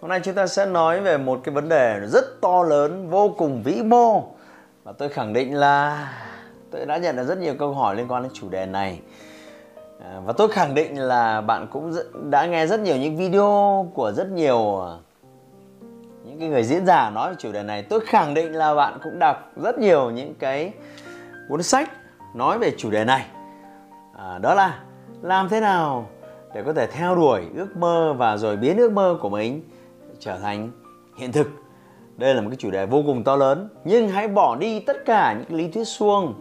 Hôm nay chúng ta sẽ nói về một cái vấn đề rất to lớn, vô cùng vĩ mô. Và tôi khẳng định là tôi đã nhận được rất nhiều câu hỏi liên quan đến chủ đề này. À, và tôi khẳng định là bạn cũng đã nghe rất nhiều những video của rất nhiều à, những cái người diễn giả nói về chủ đề này. Tôi khẳng định là bạn cũng đọc rất nhiều những cái cuốn sách nói về chủ đề này. À, Đó là làm thế nào để có thể theo đuổi ước mơ và rồi biến ước mơ của mình trở thành hiện thực. Đây là một cái chủ đề vô cùng to lớn nhưng hãy bỏ đi tất cả những lý thuyết suông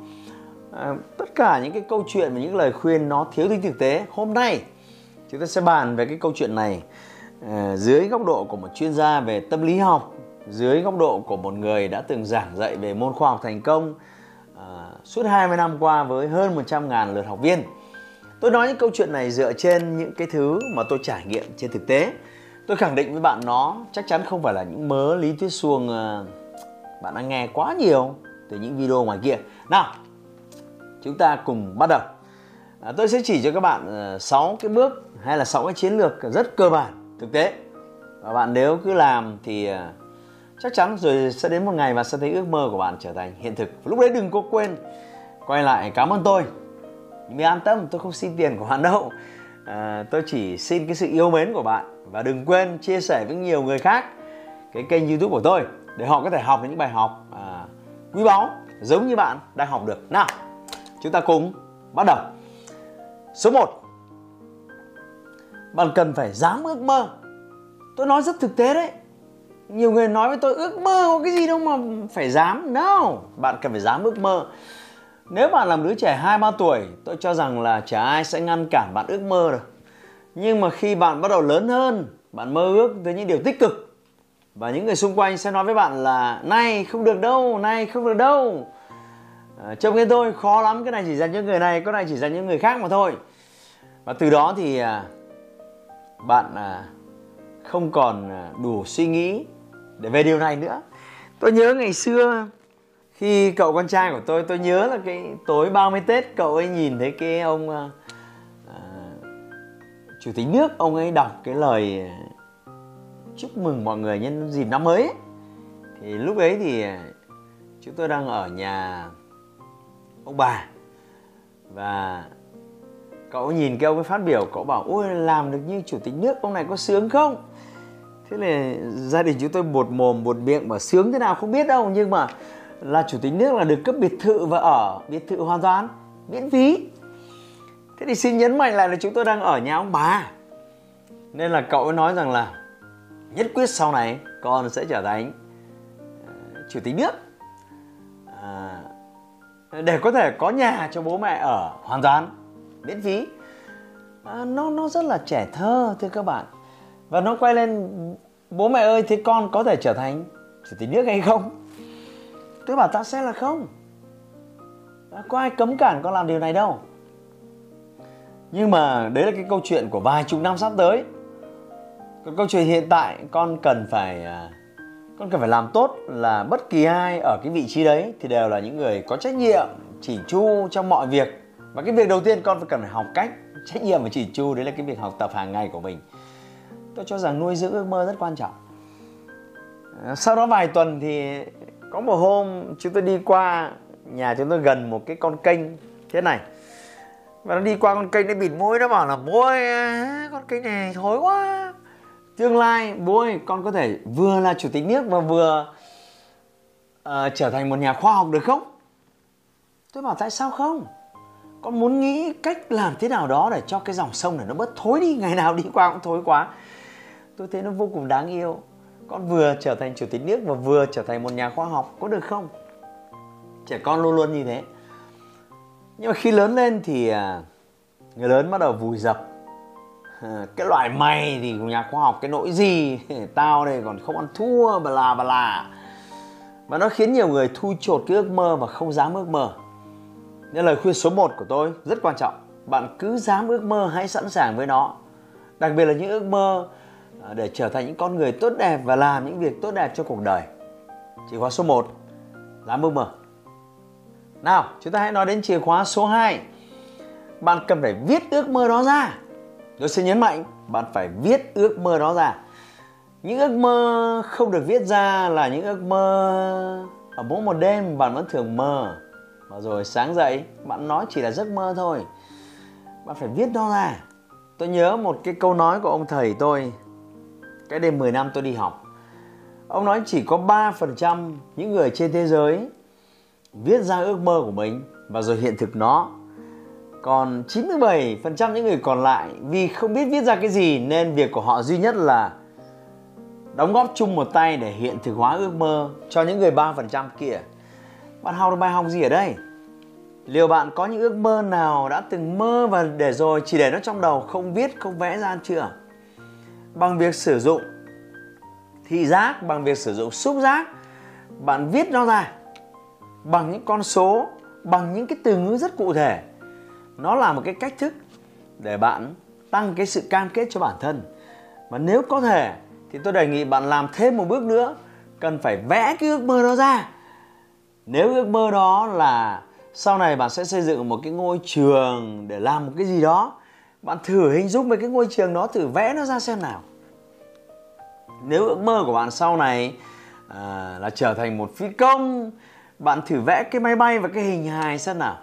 à, tất cả những cái câu chuyện và những lời khuyên nó thiếu tính thực tế. Hôm nay chúng ta sẽ bàn về cái câu chuyện này à, dưới góc độ của một chuyên gia về tâm lý học dưới góc độ của một người đã từng giảng dạy về môn khoa học thành công à, suốt 20 năm qua với hơn 100.000 lượt học viên. Tôi nói những câu chuyện này dựa trên những cái thứ mà tôi trải nghiệm trên thực tế. Tôi khẳng định với bạn nó chắc chắn không phải là những mớ lý thuyết suông ờ, bạn đã nghe quá nhiều từ những video ngoài kia. Nào, chúng ta cùng bắt đầu. À, tôi sẽ chỉ cho các bạn ờ, 6 cái bước hay là 6 cái chiến lược rất cơ bản thực tế. Và bạn nếu cứ làm thì ờ, chắc chắn rồi sẽ đến một ngày và sẽ thấy ước mơ của bạn trở thành hiện thực. Lúc đấy đừng có quên quay lại cảm ơn tôi nhưng an tâm tôi không xin tiền của bạn đâu à, tôi chỉ xin cái sự yêu mến của bạn và đừng quên chia sẻ với nhiều người khác cái kênh youtube của tôi để họ có thể học những bài học à, quý báu giống như bạn đang học được. Nào chúng ta cùng bắt đầu. Số 1 bạn cần phải dám ước mơ. Tôi nói rất thực tế đấy. Nhiều người nói với tôi ước mơ có cái gì đâu mà phải dám. No bạn cần phải dám ước mơ nếu bạn làm đứa trẻ 2-3 tuổi, tôi cho rằng là chả ai sẽ ngăn cản bạn ước mơ được. Nhưng mà khi bạn bắt đầu lớn hơn, bạn mơ ước tới những điều tích cực và những người xung quanh sẽ nói với bạn là này không được đâu, này không được đâu. À, trông cái tôi khó lắm, cái này chỉ dành cho người này, cái này chỉ dành cho người khác mà thôi. Và từ đó thì à, bạn à, không còn à, đủ suy nghĩ để về điều này nữa. Tôi nhớ ngày xưa khi cậu con trai của tôi tôi nhớ là cái tối 30 Tết cậu ấy nhìn thấy cái ông à, chủ tịch nước ông ấy đọc cái lời ờ, chúc mừng mọi người nhân dịp năm mới ấy. thì lúc ấy thì chúng tôi đang ở nhà ông bà và cậu nhìn cái ông ấy phát biểu cậu bảo ôi làm được như chủ tịch nước ông này có sướng không thế là gia đình chúng tôi bột mồm bột miệng mà sướng thế nào không biết đâu nhưng mà là chủ tịch nước là được cấp biệt thự và ở biệt thự hoàn toàn miễn phí. Thế thì xin nhấn mạnh lại là chúng tôi đang ở nhà ông bà. Nên là cậu ấy nói rằng là nhất quyết sau này con sẽ trở thành ờ, chủ tịch nước. À, để có thể có nhà cho bố mẹ ở hoàn toàn miễn phí. À, nó nó rất là trẻ thơ thưa các bạn. Và nó quay lên bố mẹ ơi thế con có thể trở thành chủ tịch nước hay không? Tôi bảo ta sẽ là không. À, có ai cấm cản con làm điều này đâu. Nhưng mà đấy là cái câu chuyện của vài chục năm sắp tới. Còn câu chuyện hiện tại, con cần phải à, con cần phải làm tốt là bất kỳ ai ở cái vị trí đấy thì đều là những người có trách nhiệm chỉn chu trong mọi việc. Và cái việc đầu tiên con phải cần phải học cách trách nhiệm và chỉn chu, đấy là cái việc học tập hàng ngày của mình. Tôi cho rằng nuôi dưỡng ước mơ rất quan trọng. À, sau đó vài tuần thì có một hôm chúng tôi đi qua nhà chúng tôi gần một cái con kênh thế này. Và nó đi qua con kênh nó bịt mũi nó bảo là bố ơi à, con kênh này thối quá. Tương lai bố ơi con có thể vừa là chủ tịch nước và vừa uh, trở thành một nhà khoa học được không? Tôi bảo tại sao không? Con muốn nghĩ cách làm thế nào đó để cho cái dòng sông này nó bớt thối đi ngày nào đi qua cũng thối quá. Tôi thấy nó vô cùng đáng yêu con vừa trở thành chủ tịch nước và vừa trở thành một nhà khoa học, có được không? Trẻ con luôn luôn như thế. Nhưng mà khi lớn lên thì à, người lớn bắt đầu vùi dập. Ờ, cái loại mày thì nhà khoa học, cái nỗi gì? Tao đây còn không ăn thua, bà là bà là. Và nó khiến nhiều người thu chột cái ước mơ và không dám ước mơ. Nên lời khuyên số 1 của tôi rất quan trọng. Bạn cứ dám ước mơ hãy sẵn sàng với nó. Đặc biệt là những ước mơ Ờ, để trở thành những con người tốt đẹp và làm những việc tốt đẹp cho cuộc đời. Chìa khóa số 1 là mơ mơ. Nào, chúng ta hãy nói đến chìa khóa số 2 bạn cần phải viết ước mơ đó ra. Tôi sẽ nhấn mạnh, bạn phải viết ước mơ đó ra. Những ước mơ không được viết ra là những ước mơ ở mỗi một đêm bạn vẫn thường mơ. Và rồi sáng dậy, bạn nói chỉ là giấc mơ thôi. Bạn phải viết nó ra. Tôi nhớ một cái câu nói của ông thầy tôi cái đêm 10 năm tôi đi học ông nói chỉ có 3% những người trên thế giới viết ra ước mơ của mình và rồi hiện thực nó còn 97% những người còn lại vì không biết viết ra cái gì nên việc của họ duy nhất là đóng góp chung một tay để hiện thực hóa ước mơ cho những người 3% kia. Bạn học được bài học gì ở đây? Liệu bạn có những ước mơ nào đã từng mơ và để rồi chỉ để nó trong đầu không viết, không vẽ ra chưa? Bằng việc sử dụng thị giác, bằng việc sử dụng xúc giác, bạn viết nó ra bằng những con số, bằng những cái từ ngữ rất cụ thể. Nó là một cái cách thức để bạn tăng cái sự cam kết cho bản thân. Và nếu có thể thì tôi đề nghị bạn làm thêm một bước nữa cần phải vẽ cái ước mơ đó ra nếu ước mơ đó là sau này bạn sẽ xây dựng một cái ngôi trường để làm một cái gì đó bạn thử hình dung về cái ngôi trường đó thử vẽ nó ra xem nào. Nếu ước mơ của bạn sau này à, là trở thành một phi công bạn thử vẽ cái máy bay và cái hình hài xem nào.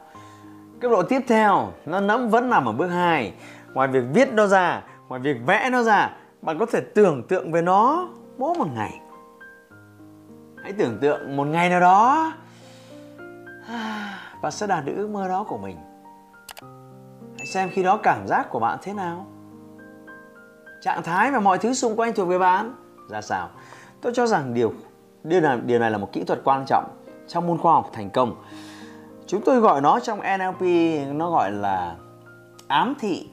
Cấp độ tiếp theo nó nắm vẫn nằm ở bước 2 ngoài việc viết nó ra ngoài việc vẽ nó ra bạn có thể tưởng tượng về nó mỗi một ngày. Hãy tưởng tượng một ngày nào đó bạn sẽ đạt được ước mơ đó của mình xem khi đó cảm giác của bạn thế nào. Trạng thái và mọi thứ xung quanh thuộc về bạn. Ra sao? Tôi cho rằng điều điều này, điều này là một kỹ thuật quan trọng trong môn khoa học thành công. Chúng tôi gọi nó trong NLP nó gọi là ám thị.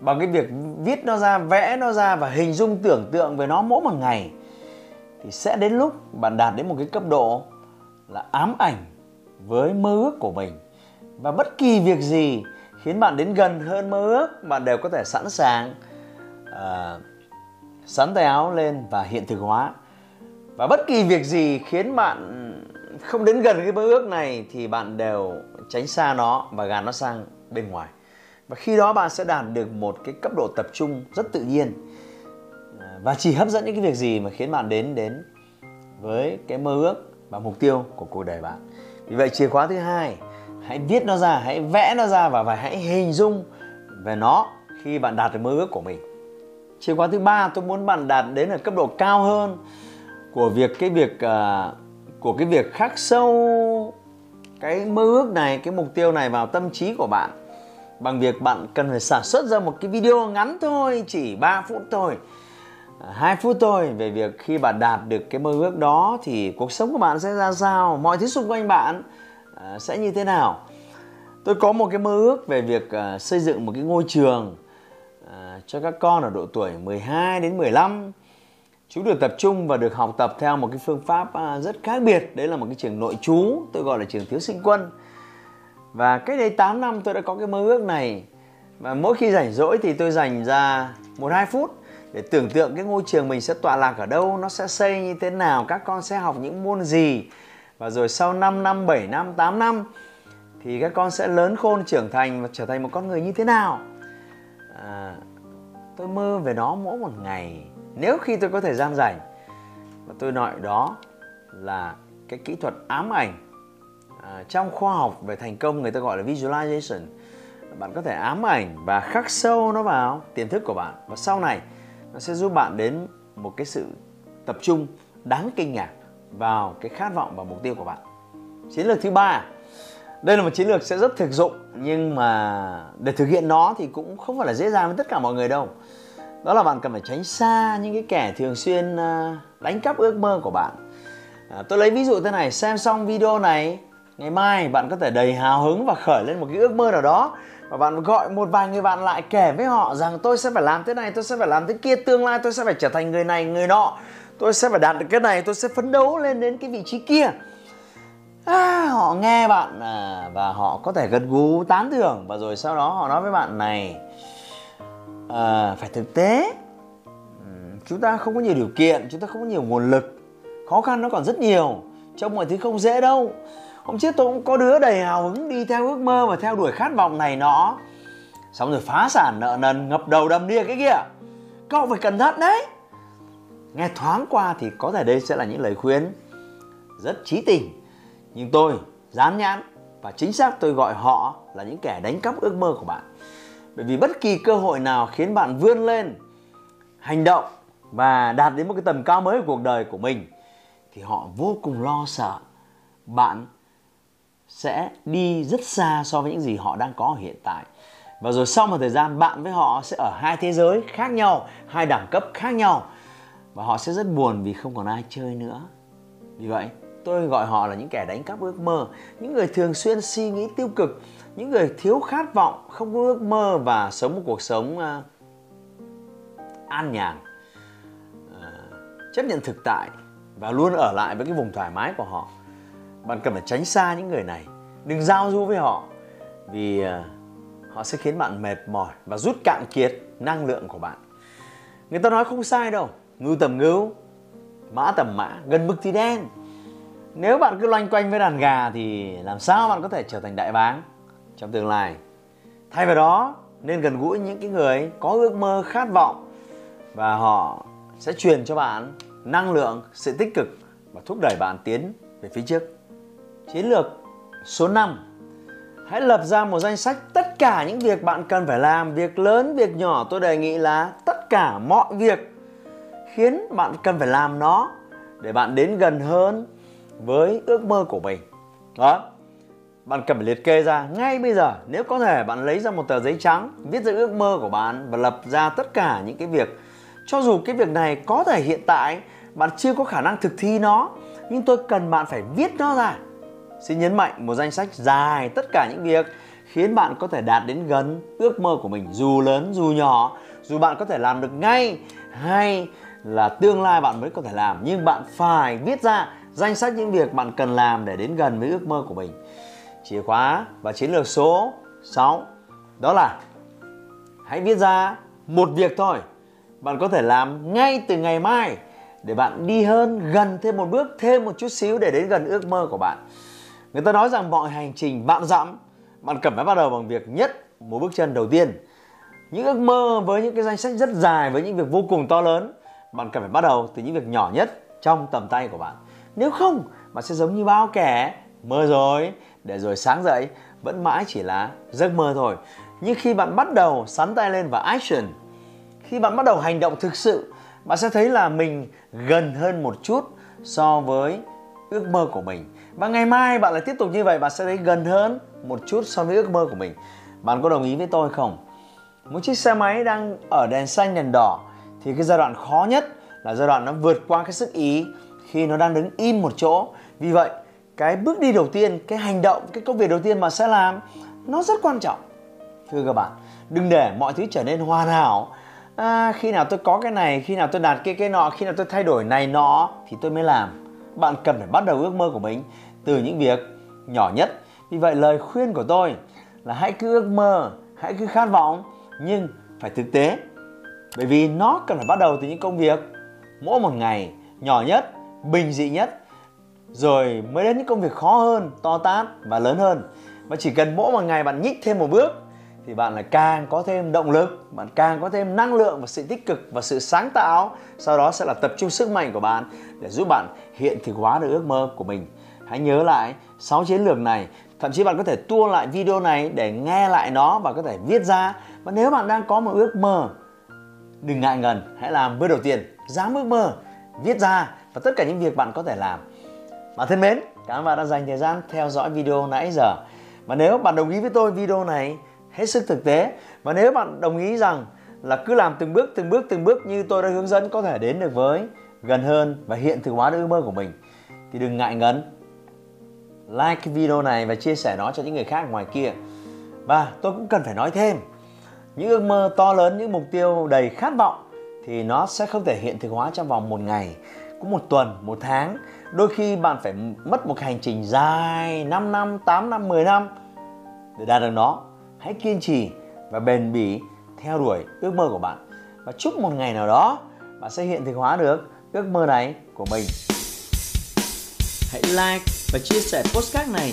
Bằng cái việc viết nó ra vẽ nó ra và hình dung tưởng tượng về nó mỗi một ngày thì sẽ đến lúc bạn đạt đến một cái cấp độ là ám ảnh với mơ ước của mình. Và bất kỳ việc gì khiến bạn đến gần hơn mơ ước bạn đều có thể sẵn sàng uh, sắn tay áo lên và hiện thực hóa. Và bất kỳ việc gì khiến bạn không đến gần cái mơ ước này thì bạn đều tránh xa nó và gạt nó sang bên ngoài. Và khi đó bạn sẽ đạt được một cái cấp độ tập trung rất tự nhiên. Và chỉ hấp dẫn những cái việc gì mà khiến bạn đến đến với cái mơ ước và mục tiêu của cuộc đời bạn. Vì vậy chìa khóa thứ hai hãy viết nó ra hãy vẽ nó ra và, và hãy hình dung về nó khi bạn đạt được mơ ước của mình. Chìa khóa thứ ba tôi muốn bạn đạt đến ở cấp độ cao hơn của việc cái việc uh, của cái việc khắc sâu cái mơ ước này cái mục tiêu này vào tâm trí của bạn. Bằng việc bạn cần phải sản xuất ra một cái video ngắn thôi chỉ 3 phút thôi 2 phút thôi về việc khi bạn đạt được cái mơ ước đó thì cuộc sống của bạn sẽ ra sao mọi thứ xung quanh bạn à, sẽ như thế nào? Tôi có một cái mơ ước về việc à, xây dựng một cái ngôi trường à, cho các con ở độ tuổi 12 đến 15 chúng được tập trung và được học tập theo một cái phương pháp à, rất khác biệt. Đấy là một cái trường nội trú tôi gọi là trường thiếu sinh quân. Và cách đây 8 năm tôi đã có cái mơ ước này. Và mỗi khi rảnh rỗi thì tôi dành ra một hai phút để tưởng tượng cái ngôi trường mình sẽ tọa lạc ở đâu, nó sẽ xây như thế nào, các con sẽ học những môn gì. Và rồi sau 5 năm, 7 năm, 8 năm thì các con sẽ lớn khôn trưởng thành và trở thành một con người như thế nào. À, tôi mơ về nó mỗi một ngày. Nếu khi tôi có thời gian rảnh và tôi nói đó là cái kỹ thuật ám ảnh à, trong khoa học về thành công người ta gọi là visualization. Bạn có thể ám ảnh và khắc sâu nó vào tiềm thức của bạn. Và sau này nó sẽ giúp bạn đến một cái sự tập trung đáng kinh ngạc vào cái khát vọng và mục tiêu của bạn. Chiến lược thứ ba đây là một chiến lược sẽ rất thực dụng nhưng mà để thực hiện nó thì cũng không phải là dễ dàng với tất cả mọi người đâu. Đó là bạn cần phải tránh xa những cái kẻ thường xuyên à, đánh cắp ước mơ của bạn. À, tôi lấy ví dụ thế này xem xong video này ngày mai bạn có thể đầy hào hứng và khởi lên một cái ước mơ nào đó và bạn gọi một vài người bạn lại kể với họ rằng tôi sẽ phải làm thế này tôi sẽ phải làm thế kia tương lai tôi sẽ phải trở thành người này người nọ tôi sẽ phải đạt được cái này tôi sẽ phấn đấu lên đến cái vị trí kia. À, họ nghe bạn à, và họ có thể gật gù tán thưởng và rồi sau đó họ nói với bạn này à, phải thực tế chúng ta không có nhiều điều kiện chúng ta không có nhiều nguồn lực khó khăn nó còn rất nhiều trong mọi thứ không dễ đâu. Hôm trước tôi cũng có đứa đầy hào hứng đi theo ước mơ và theo đuổi khát vọng này nọ. Xong rồi phá sản nợ nần ngập đầu đầm đìa cái kia cậu phải cẩn thận đấy nghe thoáng qua thì có thể đây sẽ là những lời khuyên rất trí tình. Nhưng tôi dán nhãn và chính xác tôi gọi họ là những kẻ đánh cắp ước mơ của bạn. Bởi vì bất kỳ cơ hội nào khiến bạn vươn lên, hành động và đạt đến một cái tầm cao mới của cuộc đời của mình, thì họ vô cùng lo sợ bạn sẽ đi rất xa so với những gì họ đang có ở hiện tại. Và rồi sau một thời gian, bạn với họ sẽ ở hai thế giới khác nhau, hai đẳng cấp khác nhau và họ sẽ rất buồn vì không còn ai chơi nữa. Vì vậy tôi gọi họ là những kẻ đánh cắp ước mơ những người thường xuyên suy nghĩ tiêu cực những người thiếu khát vọng không có ước mơ và sống một cuộc sống uh, an nhàn uh, chấp nhận thực tại và luôn ở lại với cái vùng thoải mái của họ. Bạn cần phải tránh xa những người này. Đừng giao du với họ vì uh, họ sẽ khiến bạn mệt mỏi và rút cạn kiệt năng lượng của bạn. Người ta nói không sai đâu ngưu tầm ngưu, mã tầm mã, gần mực thì đen. Nếu bạn cứ loanh quanh với đàn gà thì làm sao bạn có thể trở thành đại báng trong tương lai. Thay vào đó, nên gần gũi những cái người có ước mơ khát vọng và họ sẽ truyền cho bạn năng lượng, sự tích cực và thúc đẩy bạn tiến về phía trước. Chiến lược số 5 hãy lập ra một danh sách tất cả những việc bạn cần phải làm. Việc lớn, việc nhỏ, tôi đề nghị là tất cả mọi việc khiến bạn cần phải làm nó để bạn đến gần hơn với ước mơ của mình. Đó. Bạn cần phải liệt kê ra ngay bây giờ, nếu có thể bạn lấy ra một tờ giấy trắng, viết ra ước mơ của bạn và lập ra tất cả những cái việc. Cho dù cái việc này có thể hiện tại, bạn chưa có khả năng thực thi nó, nhưng tôi cần bạn phải viết nó ra. Xin nhấn mạnh một danh sách dài tất cả những việc khiến bạn có thể đạt đến gần ước mơ của mình, dù lớn, dù nhỏ, dù bạn có thể làm được ngay hay là tương lai bạn mới có thể làm. Nhưng bạn phải viết ra danh sách những việc bạn cần làm để đến gần với ước mơ của mình. Chìa khóa và chiến lược số 6 đó là hãy viết ra một việc thôi. Bạn có thể làm ngay từ ngày mai để bạn đi hơn, gần thêm một bước, thêm một chút xíu để đến gần ước mơ của bạn. Người ta nói rằng mọi hành trình bạn dặm, bạn cần phải bắt đầu bằng việc nhất một bước chân đầu tiên. Những ước mơ với những cái danh sách rất dài, với những việc vô cùng to lớn bạn cần phải bắt đầu từ những việc nhỏ nhất trong tầm tay của bạn. Nếu không, bạn sẽ giống như bao kẻ mơ rồi, để rồi sáng dậy vẫn mãi chỉ là giấc mơ thôi. Nhưng khi bạn bắt đầu sắn tay lên và action, khi bạn bắt đầu hành động thực sự, bạn sẽ thấy là mình gần hơn một chút so với ước mơ của mình. Và ngày mai bạn lại tiếp tục như vậy, bạn sẽ thấy gần hơn một chút so với ước mơ của mình. Bạn có đồng ý với tôi không? Một chiếc xe máy đang ở đèn xanh, đèn đỏ thì cái giai đoạn khó nhất là giai đoạn nó vượt qua cái sức ý khi nó đang đứng im một chỗ. Vì vậy cái bước đi đầu tiên cái hành động cái công việc đầu tiên mà sẽ làm nó rất quan trọng. Thưa các bạn đừng để mọi thứ trở nên hoàn hảo. À, khi nào tôi có cái này khi nào tôi đạt cái cái nọ khi nào tôi thay đổi này nọ thì tôi mới làm. Bạn cần phải bắt đầu ước mơ của mình từ những việc nhỏ nhất. Vì vậy lời khuyên của tôi là hãy cứ ước mơ hãy cứ khát vọng nhưng phải thực tế bởi vì nó cần phải bắt đầu từ những công việc mỗi một ngày, nhỏ nhất, bình dị nhất, rồi mới đến những công việc khó hơn, to tát và lớn hơn. Và chỉ cần mỗi một ngày bạn nhích thêm một bước thì bạn lại càng có thêm động lực, bạn càng có thêm năng lượng và sự tích cực và sự sáng tạo. Sau đó sẽ là tập trung sức mạnh của bạn để giúp bạn hiện thực hóa được ước mơ của mình. Hãy nhớ lại 6 chiến lược này. Thậm chí bạn có thể tua lại video này để nghe lại nó và có thể viết ra. Và nếu bạn đang có một ước mơ đừng ngại ngần hãy làm bước đầu tiên dám ước mơ viết ra và tất cả những việc bạn có thể làm. Bạn thân mến cảm ơn bạn đã dành thời gian theo dõi video nãy giờ. Và nếu bạn đồng ý với tôi video này hết sức thực tế. Và nếu bạn đồng ý rằng là cứ làm từng bước từng bước từng bước như tôi đã hướng dẫn có thể đến được với gần hơn và hiện thực hóa được ước mơ của mình thì đừng ngại ngần. Like cái video này và chia sẻ nó cho những người khác ngoài kia. Và tôi cũng cần phải nói thêm, những ước mơ to lớn, những mục tiêu đầy khát vọng thì nó sẽ không thể hiện thực hóa trong vòng một ngày, cũng một tuần, một tháng. Đôi khi bạn phải mất một hành trình dài 5 năm, 8 năm, 10 năm để đạt được nó. Hãy kiên trì và bền bỉ theo đuổi ước mơ của bạn. Và chúc một ngày nào đó bạn sẽ hiện thực hóa được ước mơ này của mình. Hãy like và chia sẻ postcard này